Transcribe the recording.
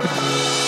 Música